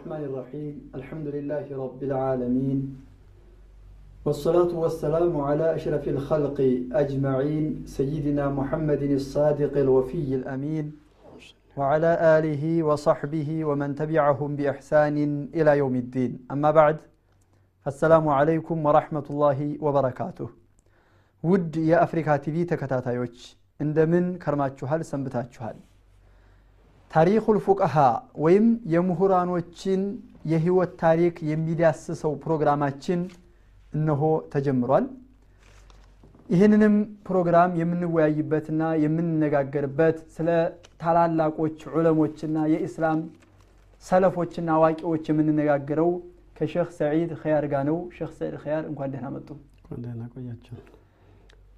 الرحمن الرحيم. الحمد لله رب العالمين. والصلاة والسلام على أشرف الخلق أجمعين سيدنا محمد الصادق الوفي الأمين وعلى آله وصحبه ومن تبعهم بإحسان إلى يوم الدين. أما بعد السلام عليكم ورحمة الله وبركاته. ود يا أفريكا تيفي تكتاتايوش شهال سنبتات شهال ታሪኩል ፉቀሃ ወይም የምሁራኖችን የህይወት ታሪክ የሚዳስሰው ፕሮግራማችን እነሆ ተጀምሯል። ይህንንም ፕሮግራም የምንወያይበትና የምንነጋገርበት ስለ ታላላቆች ዑለሞችና የኢስላም ሰለፎችና አዋቂዎች የምንነጋገረው ከሼክ ሰዒድ ኸያር ጋር ነው። ሼክ ሰዒድ ኸያር እንኳን ደህና መጡ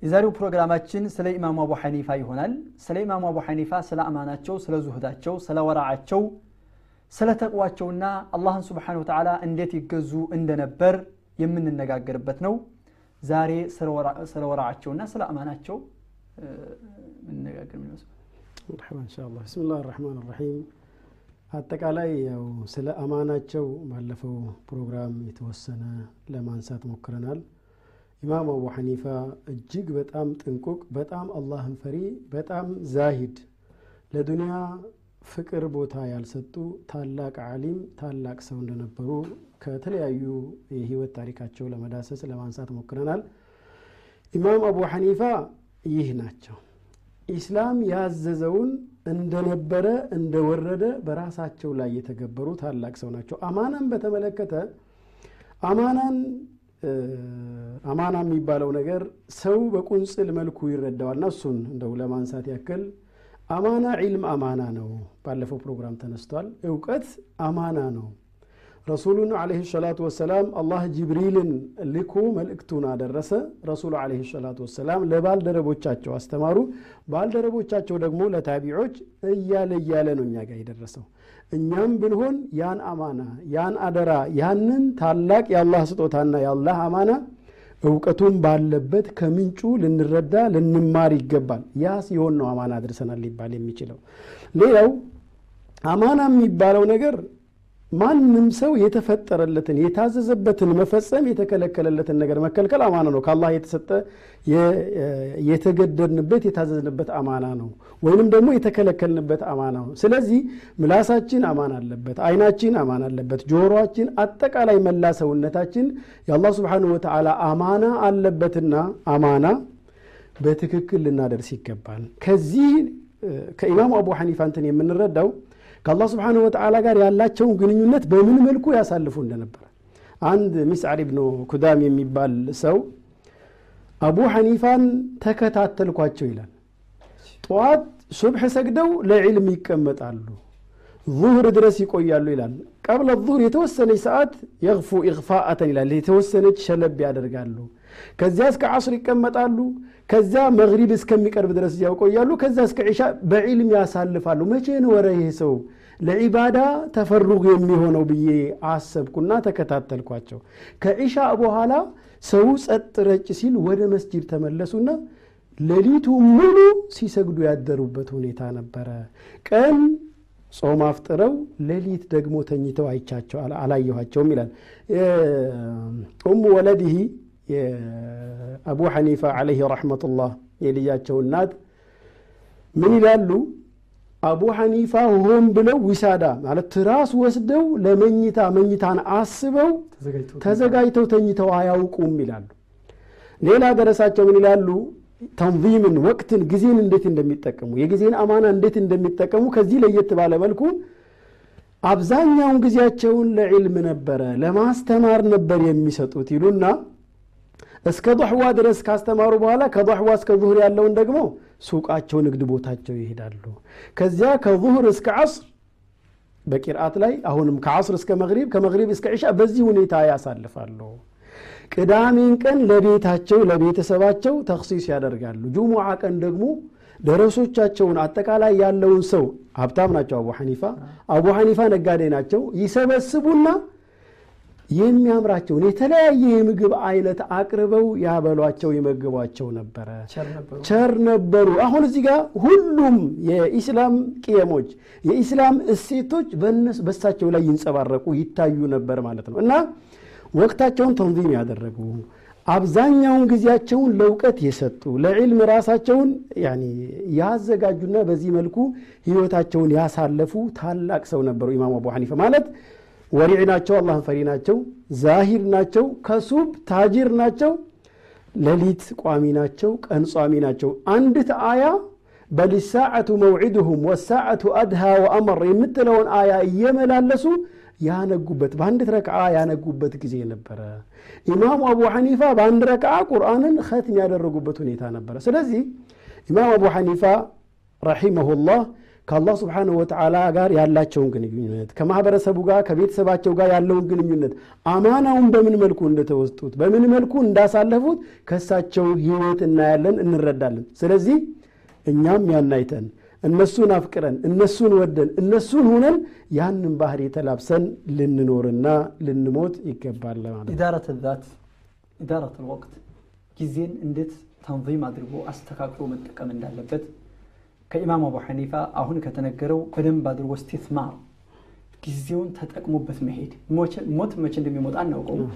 የዛሬው ፕሮግራማችን ስለ ኢማሙ አቡ ሐኒፋ ይሆናል። ስለ ኢማሙ አቡ ሐኒፋ ስለ አማናቸው ስለ ዙህዳቸው ስለ ወራዓቸው ስለ ተቅዋቸውና አላህን ስብሓን ወተዓላ እንዴት ይገዙ እንደነበር የምንነጋገርበት ነው። ዛሬ ስለ ወራዓቸውና ስለ አማናቸው ምንነጋገር የሚመስሉ መርሐባ እንሻላ ብስምላህ ራሕማን ራሒም አጠቃላይ ያው ስለ አማናቸው ባለፈው ፕሮግራም የተወሰነ ለማንሳት ሞክረናል ኢማም አቡ ሐኒፋ እጅግ በጣም ጥንቁቅ በጣም አላህን ፈሪ በጣም ዛሂድ ለዱንያ ፍቅር ቦታ ያልሰጡ ታላቅ ዓሊም ታላቅ ሰው እንደነበሩ ከተለያዩ የህይወት ታሪካቸው ለመዳሰስ ለማንሳት ሞክረናል። ኢማም አቡ ሐኒፋ ይህ ናቸው። ኢስላም ያዘዘውን እንደነበረ እንደወረደ በራሳቸው ላይ የተገበሩ ታላቅ ሰው ናቸው። አማናን በተመለከተ አማናን አማና የሚባለው ነገር ሰው በቁንጽል መልኩ ይረዳዋልና እሱን እንደው ለማንሳት ያክል አማና ዒልም አማና ነው። ባለፈው ፕሮግራም ተነስቷል። እውቀት አማና ነው ረሱሉን አለህ ሰላቱ ወሰላም አላህ ጅብሪልን ልኮ መልእክቱን አደረሰ። ረሱሉ አለህ ሰላቱ ወሰላም ለባልደረቦቻቸው አስተማሩ። ባልደረቦቻቸው ደግሞ ለታቢዖች እያለ እያለ ነው እኛ ጋር የደረሰው። እኛም ብንሆን ያን አማና ያን አደራ ያንን ታላቅ የአላህ ስጦታና የአላህ አማና እውቀቱን ባለበት ከምንጩ ልንረዳ ልንማር ይገባል። ያ ሲሆን ነው አማና አድርሰናል ሊባል የሚችለው። ሌላው አማና የሚባለው ነገር ማንም ሰው የተፈጠረለትን የታዘዘበትን መፈጸም የተከለከለለትን ነገር መከልከል አማና ነው። ከአላህ የተሰጠ የተገደድንበት የታዘዝንበት አማና ነው። ወይንም ደግሞ የተከለከልንበት አማና ነው። ስለዚህ ምላሳችን አማን አለበት አይናችን አማን አለበት ጆሮችን አጠቃላይ መላ ሰውነታችን የአላህ ስብሓን ወተዓላ አማና አለበትና አማና በትክክል ልናደርስ ይገባል። ከዚህ ከኢማሙ አቡ ሐኒፋ እንትን የምንረዳው ከአላህ ስብሓን ወተዓላ ጋር ያላቸውን ግንኙነት በምን መልኩ ያሳልፉ እንደነበረ። አንድ ሚስዓር ብኑ ኩዳም የሚባል ሰው አቡ ሐኒፋን ተከታተልኳቸው ይላል። ጠዋት ሱብሕ ሰግደው ለዕልም ይቀመጣሉ ዙህር ድረስ ይቆያሉ ይላል። ቀብለ ዙህር የተወሰነች ሰዓት የግፉ ኢግፋአተን ይላል። የተወሰነች ሸለብ ያደርጋሉ ከዚያ እስከ ዓስር ይቀመጣሉ ከዚያ መግሪብ እስከሚቀርብ ድረስ እዚያው ቆያሉ ከዚያ እስከ ዒሻ በዒልም ያሳልፋሉ። መቼ ነው ወረ ይህ ሰው? ለዒባዳ ተፈሩግ የሚሆነው ብዬ አሰብኩና ተከታተልኳቸው። ከዒሻ በኋላ ሰው ጸጥ ረጭ ሲል ወደ መስጂድ ተመለሱና ሌሊቱ ሙሉ ሲሰግዱ ያደሩበት ሁኔታ ነበረ። ቀን ጾም አፍጥረው ሌሊት ደግሞ ተኝተው አይቻቸው አላየኋቸውም ይላል። ኡሙ ወለድህ የአቡ ሐኒፋ ዓለይህ ረሕመቱላህ የልጃቸው እናት ምን ይላሉ? አቡ ሐኒፋ ሆን ብለው ዊሳዳ ማለት ትራስ ወስደው ለመኝታ መኝታን አስበው ተዘጋጅተው ተኝተው አያውቁም ይላሉ። ሌላ ደረሳቸው ምን ይላሉ? ተንዚምን ወቅትን ጊዜን እንዴት እንደሚጠቀሙ የጊዜን አማና እንዴት እንደሚጠቀሙ ከዚህ ለየት ባለ መልኩ አብዛኛውን ጊዜያቸውን ለዕልም ነበረ ለማስተማር ነበር የሚሰጡት ይሉና እስከ ضሕዋ ድረስ ካስተማሩ በኋላ ከضሕዋ እስከ ዙሁር ያለውን ደግሞ ሱቃቸው ንግድ ቦታቸው ይሄዳሉ። ከዚያ ከዙሁር እስከ ዓስር በቂርአት ላይ አሁንም ከዓስር እስከ መግሪብ ከመግሪብ እስከ ዒሻ በዚህ ሁኔታ ያሳልፋሉ። ቅዳሜን ቀን ለቤታቸው ለቤተሰባቸው ተክሲስ ያደርጋሉ። ጁሙዓ ቀን ደግሞ ደረሶቻቸውን አጠቃላይ ያለውን ሰው ሀብታም ናቸው አቡ ሐኒፋ። አቡ ሐኒፋ ነጋዴ ናቸው። ይሰበስቡና የሚያምራቸውን የተለያየ የምግብ አይነት አቅርበው ያበሏቸው የመግቧቸው ነበረ። ቸር ነበሩ። አሁን እዚህ ጋር ሁሉም የኢስላም ቅየሞች የኢስላም እሴቶች በእሳቸው ላይ ይንጸባረቁ ይታዩ ነበር ማለት ነው እና ወቅታቸውን ተንዚም ያደረጉ አብዛኛውን ጊዜያቸውን ለእውቀት የሰጡ ለዕልም ራሳቸውን ያዘጋጁና በዚህ መልኩ ህይወታቸውን ያሳለፉ ታላቅ ሰው ነበሩ ኢማም አቡ ሐኒፋ ማለት ወሪዕ ናቸው አላህን ፈሪ ናቸው ዛሂር ናቸው ከሱብ ታጂር ናቸው ሌሊት ቋሚ ናቸው ቀን ጿሚ ናቸው። አንዲት አያ በል ሳዓቱ መውዒድሁም ወሳዓቱ አድሃ ወአመር የምትለውን አያ እየመላለሱ ያነጉበት በአንዲት ረክዓ ያነጉበት ጊዜ ነበረ። ኢማሙ አቡ ሐኒፋ በአንድ ረክዓ ቁርአንን ኸትም ያደረጉበት ሁኔታ ነበረ። ስለዚህ ኢማም አቡ ሐኒፋ ረሒመሁላህ ከአላህ ስብሓንሁ ወተዓላ ጋር ያላቸውን ግንኙነት ከማህበረሰቡ ጋር ከቤተሰባቸው ጋር ያለውን ግንኙነት አማናውን በምን መልኩ እንደተወስጡት በምን መልኩ እንዳሳለፉት ከእሳቸው ህይወት እናያለን እንረዳለን። ስለዚህ እኛም ያናይተን እነሱን አፍቅረን እነሱን ወደን እነሱን ሁነን ያንን ባህር የተላብሰን ልንኖርና ልንሞት ይገባል ማለት ኢዳረት ወቅት ጊዜን እንዴት ተንዚም አድርጎ አስተካክሎ መጠቀም እንዳለበት ከኢማም አቡ ሐኒፋ አሁን ከተነገረው በደንብ አድርጎ ስቲትማር ጊዜውን ተጠቅሞበት መሄድ። ሞት መቼ እንደሚመጣ አናውቀውም።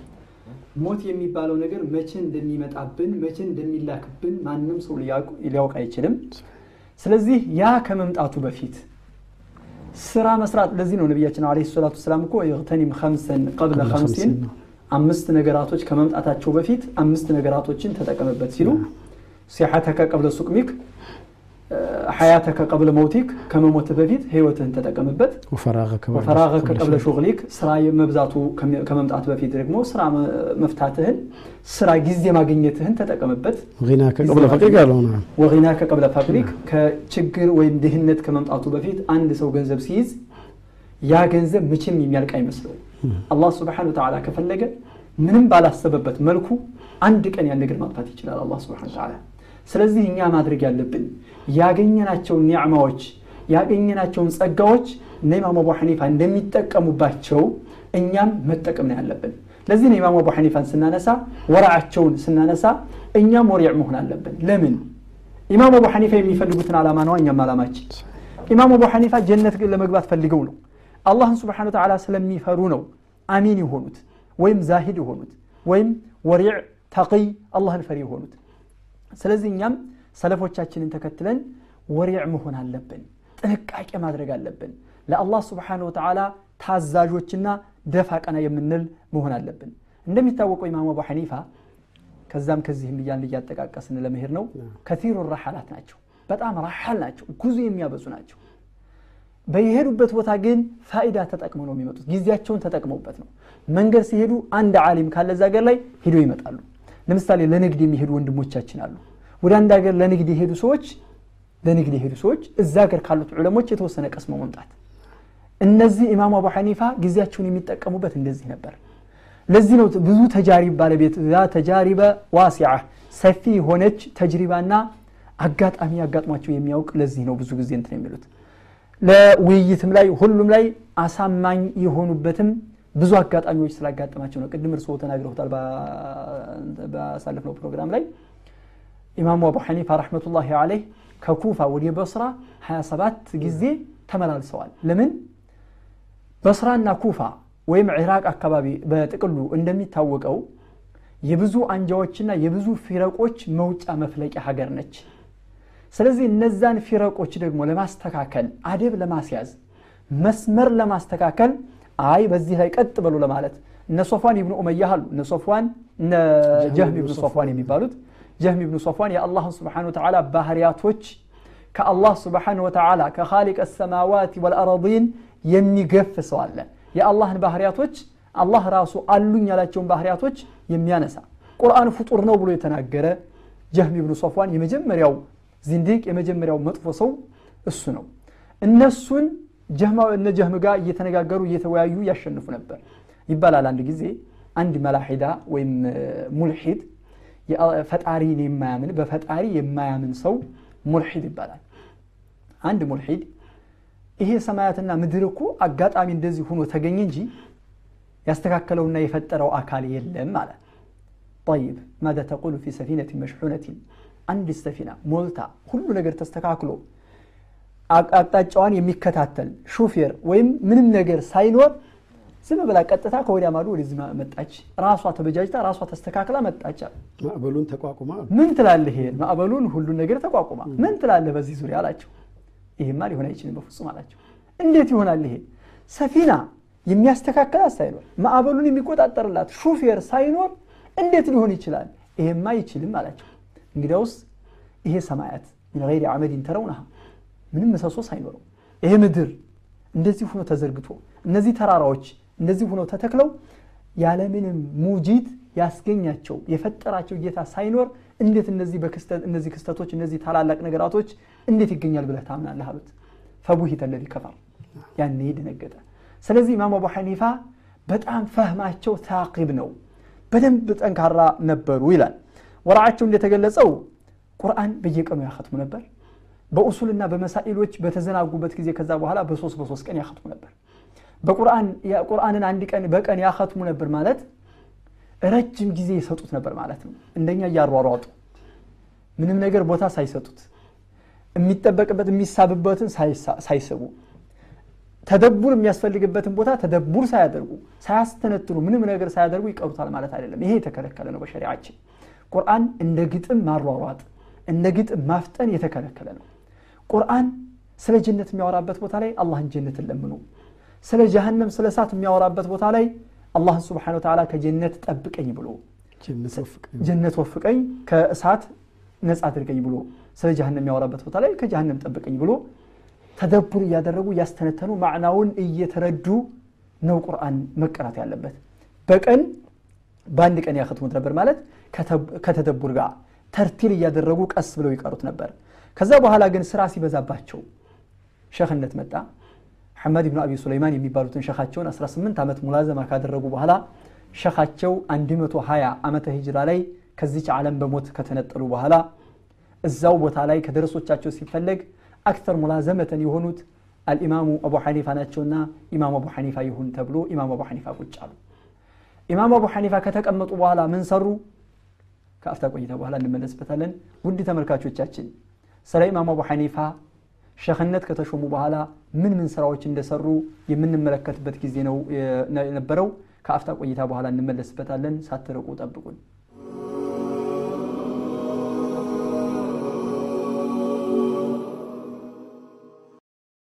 ሞት የሚባለው ነገር መቼ እንደሚመጣብን መቼ እንደሚላክብን ማንም ሰው ሊያውቅ- አይችልም። ስለዚህ ያ ከመምጣቱ በፊት ስራ መስራት ለዚህ ነው ነቢያችን አለይሂ ሰላቱ ሰላም እኮ የግተኒም ከምሰን ቀብለ ከምሲን አምስት ነገራቶች ከመምጣታቸው በፊት አምስት ነገራቶችን ተጠቀምበት ሲሉ ሲሐተከ ቀብለ ሱቅሚክ حياتك قبل موتك ከመሞት በፊት ህይወትህን ተጠቀምበት وفراغك بعد وفراغك كل قبل شيء። شغلك ስራ መብዛቱ ከሚ- ከመምጣት በፊት ደግሞ ስራ መ- መፍታትህን ስራ ጊዜ ማግኘትህን ተጠቀምበት። غناك قبل فقر ያለው ነው። وغناك قبل فقرك ከችግር ወይም ድህነት ከመምጣቱ በፊት አንድ ሰው ገንዘብ ሲይዝ ያ ገንዘብ መቼም የሚያልቅ አይመስለው አላህ سبحانه وتعالى ከፈለገ ምንም ባላሰበበት መልኩ አንድ ቀን ያን ነገር ማጥፋት ይችላል አላህ سبحانه وتعالى ስለዚህ እኛ ማድረግ ያለብን ያገኘናቸውን ኒዕማዎች ያገኘናቸውን ጸጋዎች እነ ኢማም አቡ ሐኒፋ እንደሚጠቀሙባቸው እኛም መጠቀም ነው ያለብን። ለዚህ ነው ኢማም አቡ ሐኒፋን ስናነሳ ወራዓቸውን ስናነሳ እኛም ወሪዕ መሆን አለብን። ለምን? ኢማም አቡ ሐኒፋ የሚፈልጉትን ዓላማ ነው እኛም ዓላማችን። ኢማም አቡ ሐኒፋ ጀነት ለመግባት ፈልገው ነው። አላህን ስብሓን ወተዓላ ስለሚፈሩ ነው አሚን የሆኑት ወይም ዛሂድ የሆኑት ወይም ወሪዕ ተቂይ አላህን ፈሪ የሆኑት ስለዚህ እኛም ሰለፎቻችንን ተከትለን ወሪዕ መሆን አለብን ጥንቃቄ ማድረግ አለብን። ለአላህ ስብሓን ወተዓላ ታዛዦችና ደፋ ቀና የምንል መሆን አለብን። እንደሚታወቀው ኢማም አቡ ሐኒፋ ከዛም ከዚህም እያን እያጠቃቀስን ለመሄድ ነው ከቲሩ ረሓላት ናቸው። በጣም ረሓል ናቸው ጉዞ የሚያበዙ ናቸው። በየሄዱበት ቦታ ግን ፋኢዳ ተጠቅመው ነው የሚመጡት ጊዜያቸውን ተጠቅመውበት ነው። መንገድ ሲሄዱ አንድ ዓሊም ካለ እዛ ሀገር ላይ ሂደው ይመጣሉ ለምሳሌ ለንግድ የሚሄዱ ወንድሞቻችን አሉ። ወደ አንድ ሀገር ለንግድ የሄዱ ሰዎች ለንግድ የሄዱ ሰዎች እዛ ሀገር ካሉት ዑለሞች የተወሰነ ቀስመው መምጣት እነዚህ ኢማሙ አቡ ሐኒፋ ጊዜያቸውን የሚጠቀሙበት እንደዚህ ነበር። ለዚህ ነው ብዙ ተጃሪብ ባለቤት ተጃሪበ ዋሲዓ ሰፊ የሆነች ተጅሪባና አጋጣሚ ያጋጥሟቸው የሚያውቅ ለዚህ ነው ብዙ ጊዜ እንትን የሚሉት። ለውይይትም ላይ ሁሉም ላይ አሳማኝ የሆኑበትም ብዙ አጋጣሚዎች ስላጋጠማቸው ነው። ቅድም እርስዎ ተናግረውታል ባሳለፍነው ፕሮግራም ላይ። ኢማሙ አቡ ሐኒፋ ረሕመቱላሂ አለይህ ከኩፋ ወደ በስራ 27 ጊዜ ተመላልሰዋል። ለምን? በስራና ኩፋ ወይም ኢራቅ አካባቢ በጥቅሉ እንደሚታወቀው የብዙ አንጃዎችና የብዙ ፊረቆች መውጫ መፍለቂያ ሀገር ነች። ስለዚህ እነዛን ፊረቆች ደግሞ ለማስተካከል አደብ ለማስያዝ መስመር ለማስተካከል አይ በዚህ ላይ ቀጥ በሉ ለማለት እነ ሶፋን ኢብኑ ኡመያ አሉ እነ ሶፋን እነ ጀህም ኢብኑ ሶፋን የሚባሉት ጀህም ኢብኑ ሶፋን የአላህን ስብሓን ወተዓላ ባህርያቶች ከአላህ ስብሓን ወተዓላ ከኻሊቅ ሰማዋት ወልአረዲን የሚገፍ ሰው አለ የአላህን ባህርያቶች አላህ ራሱ አሉኝ ያላቸውን ባህርያቶች የሚያነሳ ቁርአን ፍጡር ነው ብሎ የተናገረ ጀህም ኢብኑ ሶፋን የመጀመሪያው ዚንዲቅ የመጀመሪያው መጥፎ ሰው እሱ ነው እነሱን ጀህማ- እነ ጀህም ጋር እየተነጋገሩ እየተወያዩ ያሸንፉ ነበር። ይባላል አንድ ጊዜ አንድ መላሒዳ ወይም ሙልሒድ ፈጣሪን የማያምን በፈጣሪ የማያምን ሰው ሙልሒድ ይባላል። አንድ ሙልሒድ ይሄ ሰማያትና ምድር እኮ አጋጣሚ እንደዚህ ሆኖ ተገኘ እንጂ ያስተካከለውና የፈጠረው አካል የለም አለ። ጠይብ ማዛ ተቁሉ ፊ ሰፊነትን መሽሑነትን አንድ ሰፊና ሞልታ ሁሉ ነገር ተስተካክሎ አቅጣጫዋን የሚከታተል ሹፌር ወይም ምንም ነገር ሳይኖር ዝም ብላ ቀጥታ ከወዲያ ማዶ ወደዚህ መጣች። ራሷ ተበጃጅታ ራሷ ተስተካክላ መጣች። ማዕበሉን ተቋቁማ? ምን ትላለህ? ይሄን ማዕበሉን ሁሉን ነገር ተቋቁማ ምን ትላለህ? በዚህ ዙሪያ አላቸው። ይሄማ ሊሆን አይችልም በፍጹም አላቸው። እንዴት ይሆናል ይሄ? ሰፊና የሚያስተካክላት ሳይኖር ማዕበሉን የሚቆጣጠርላት ሹፌር ሳይኖር እንዴት ሊሆን ይችላል? ይሄማ አይችልም አላቸው። እንግዲያውስ ይሄ ሰማያት ሚን ገይሪ አመድን ተረውነሃ ምንም ምሰሶ ሳይኖረው ይሄ ምድር እንደዚህ ሆኖ ተዘርግቶ እነዚህ ተራራዎች እንደዚህ ሆነው ተተክለው ያለምንም ሙጂድ ያስገኛቸው የፈጠራቸው ጌታ ሳይኖር እንዴት እነዚህ እነዚህ ክስተቶች እነዚህ ታላላቅ ነገራቶች እንዴት ይገኛል ብለህ ታምናለህ አሉት። ፈቡሂተ ለዚ ከፈር ያኔ ደነገጠ። ስለዚህ ኢማም አቡ ሐኒፋ በጣም ፈህማቸው ታቂብ ነው። በደንብ ጠንካራ ነበሩ ይላል። ወራዓቸው እንደተገለጸው ቁርአን በየቀኑ ያኸትሙ ነበር በኡሱልና በመሳኢሎች በተዘናጉበት ጊዜ ከዛ በኋላ በሶስት በሶስት ቀን ያኸትሙ ነበር። ቁርአንን አንድ ቀን በቀን ያኸትሙ ነበር ማለት ረጅም ጊዜ ይሰጡት ነበር ማለት ነው። እንደኛ እያሯሯጡ ምንም ነገር ቦታ ሳይሰጡት የሚጠበቅበት የሚሳብበትን ሳይስቡ ተደቡር የሚያስፈልግበትን ቦታ ተደቡር ሳያደርጉ ሳያስተነትኑ ምንም ነገር ሳያደርጉ ይቀሩታል ማለት አይደለም። ይሄ የተከለከለ ነው በሸሪዓችን። ቁርአን እንደ ግጥም ማሯሯጥ እንደ ግጥም ማፍጠን የተከለከለ ነው ቁርአን ስለ ጀነት የሚያወራበት ቦታ ላይ አላህን ጀነትን ለምኑ። ስለ ጀሃነም ስለ እሳት የሚያወራበት ቦታ ላይ አላህን ስብሓን ተዓላ ከጀነት ጠብቀኝ ብሎ ጀነት ወፍቀኝ። ከእሳት ነጻ አድርገኝ ብሎ ስለ ጀሃነም የሚያወራበት ቦታ ላይ ከጀሃነም ጠብቀኝ ብሎ ተደቡር እያደረጉ እያስተነተኑ ማዕናውን እየተረዱ ነው ቁርአን መቀራት ያለበት። በቀን በአንድ ቀን ያኸትሙት ነበር ማለት ከተደቡር ጋር ተርቲል እያደረጉ ቀስ ብለው ይቀሩት ነበር። ከዛ በኋላ ግን ስራ ሲበዛባቸው ሸክነት መጣ። ሐመድ ብኑ አቢ ሱለይማን የሚባሉትን ሸኻቸውን 18 ዓመት ملازمة ካደረጉ በኋላ ሸኻቸው 120 ዓመተ ሂጅራ ላይ ከዚች ዓለም በሞት ከተነጠሉ በኋላ እዛው ቦታ ላይ ከደረሶቻቸው ሲፈለግ أكثر ملازمة የሆኑት አልኢማሙ አቡ ሐኒፋ ናቸውና ኢማም አቡ ሐኒፋ ይሁን ተብሎ ኢማም አቡ ሐኒፋ ቁጭ አሉ። ኢማም አቡ ሐኒፋ ከተቀመጡ በኋላ ምን ሰሩ ከአፍታ ቆይታ በኋላ እንመለስበታለን። ውድ ተመልካቾቻችን ስለ አቡ ሐኒፋ ሸኽነት ከተሾሙ በኋላ ምን ምን ስራዎች እንደሰሩ የምንመለከትበት ጊዜ ነው የነበረው። ከአፍታ ቆይታ በኋላ እንመለስበታለን። ሳትርቁ ጠብቁን